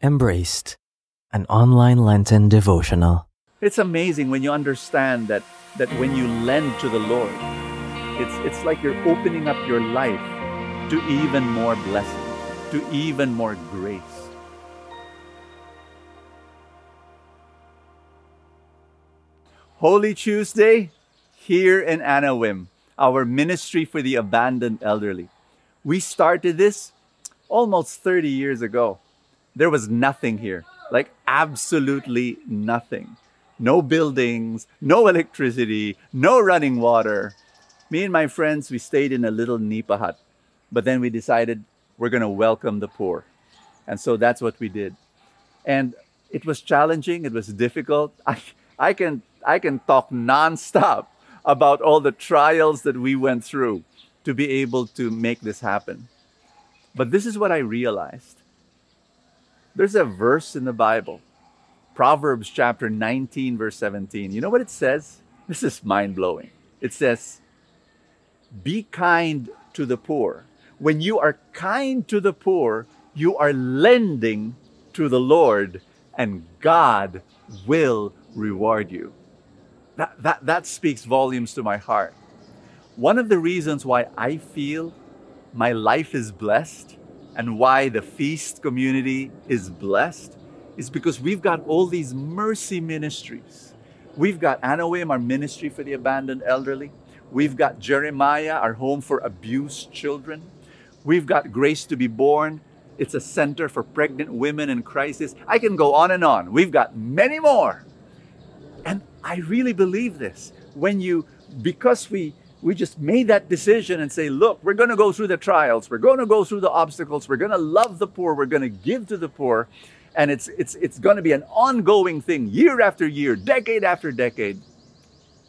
Embraced, an online Lenten devotional. It's amazing when you understand that, that when you lend to the Lord, it's, it's like you're opening up your life to even more blessing, to even more grace. Holy Tuesday here in Anawim, our ministry for the abandoned elderly. We started this almost 30 years ago. There was nothing here, like absolutely nothing. No buildings, no electricity, no running water. Me and my friends, we stayed in a little nipa hut, but then we decided we're going to welcome the poor. And so that's what we did. And it was challenging, it was difficult. I, I can I can talk nonstop about all the trials that we went through to be able to make this happen. But this is what I realized. There's a verse in the Bible, Proverbs chapter 19, verse 17. You know what it says? This is mind blowing. It says, Be kind to the poor. When you are kind to the poor, you are lending to the Lord, and God will reward you. That, that, that speaks volumes to my heart. One of the reasons why I feel my life is blessed and why the feast community is blessed is because we've got all these mercy ministries. We've got Anawim, our ministry for the abandoned elderly. We've got Jeremiah, our home for abused children. We've got Grace to be Born. It's a center for pregnant women in crisis. I can go on and on. We've got many more. And I really believe this. When you, because we we just made that decision and say, look, we're going to go through the trials, we're going to go through the obstacles, we're going to love the poor, we're going to give to the poor, and it's it's it's going to be an ongoing thing, year after year, decade after decade.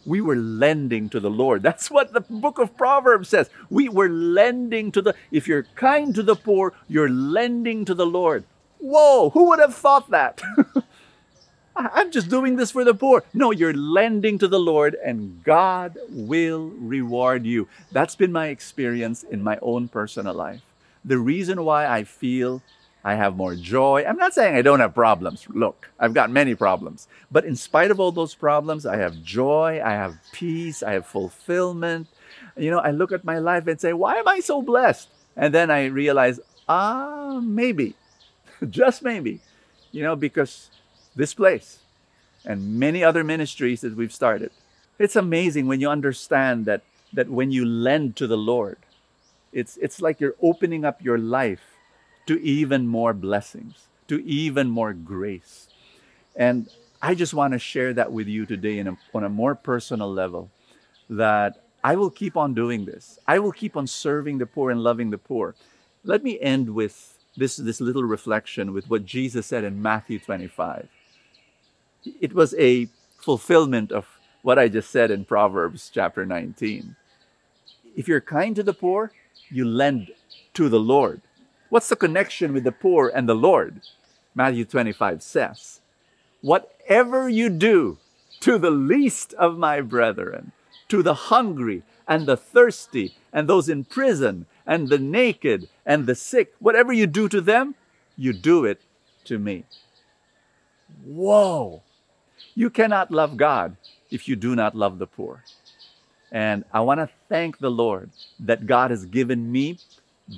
We were lending to the Lord. That's what the book of Proverbs says. We were lending to the if you're kind to the poor, you're lending to the Lord. Whoa, who would have thought that? I'm just doing this for the poor. No, you're lending to the Lord and God will reward you. That's been my experience in my own personal life. The reason why I feel I have more joy, I'm not saying I don't have problems. Look, I've got many problems. But in spite of all those problems, I have joy, I have peace, I have fulfillment. You know, I look at my life and say, why am I so blessed? And then I realize, ah, maybe, just maybe, you know, because this place and many other ministries that we've started. It's amazing when you understand that that when you lend to the Lord, it's it's like you're opening up your life to even more blessings, to even more grace. And I just want to share that with you today a, on a more personal level that I will keep on doing this. I will keep on serving the poor and loving the poor. Let me end with this, this little reflection with what Jesus said in Matthew 25 it was a fulfillment of what I just said in Proverbs chapter 19. If you're kind to the poor, you lend to the Lord. What's the connection with the poor and the Lord? Matthew 25 says, Whatever you do to the least of my brethren, to the hungry and the thirsty, and those in prison, and the naked and the sick, whatever you do to them, you do it to me. Whoa! You cannot love God if you do not love the poor. And I want to thank the Lord that God has given me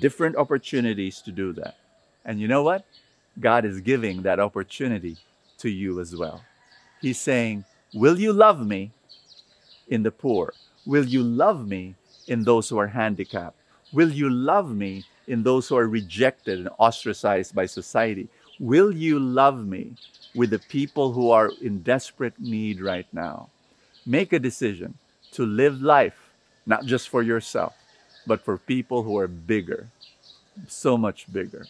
different opportunities to do that. And you know what? God is giving that opportunity to you as well. He's saying, Will you love me in the poor? Will you love me in those who are handicapped? Will you love me in those who are rejected and ostracized by society? Will you love me with the people who are in desperate need right now. Make a decision to live life, not just for yourself, but for people who are bigger, so much bigger.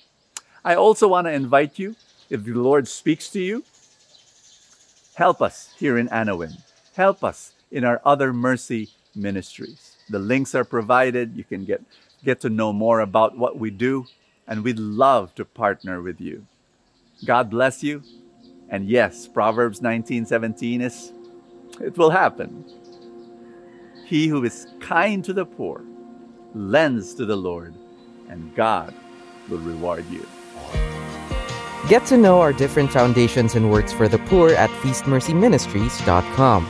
I also want to invite you, if the Lord speaks to you, help us here in Anawim. Help us in our other mercy ministries. The links are provided. You can get, get to know more about what we do, and we'd love to partner with you. God bless you. And yes, Proverbs 19:17 is it will happen. He who is kind to the poor lends to the Lord, and God will reward you. Get to know our different foundations and works for the poor at feastmercyministries.com.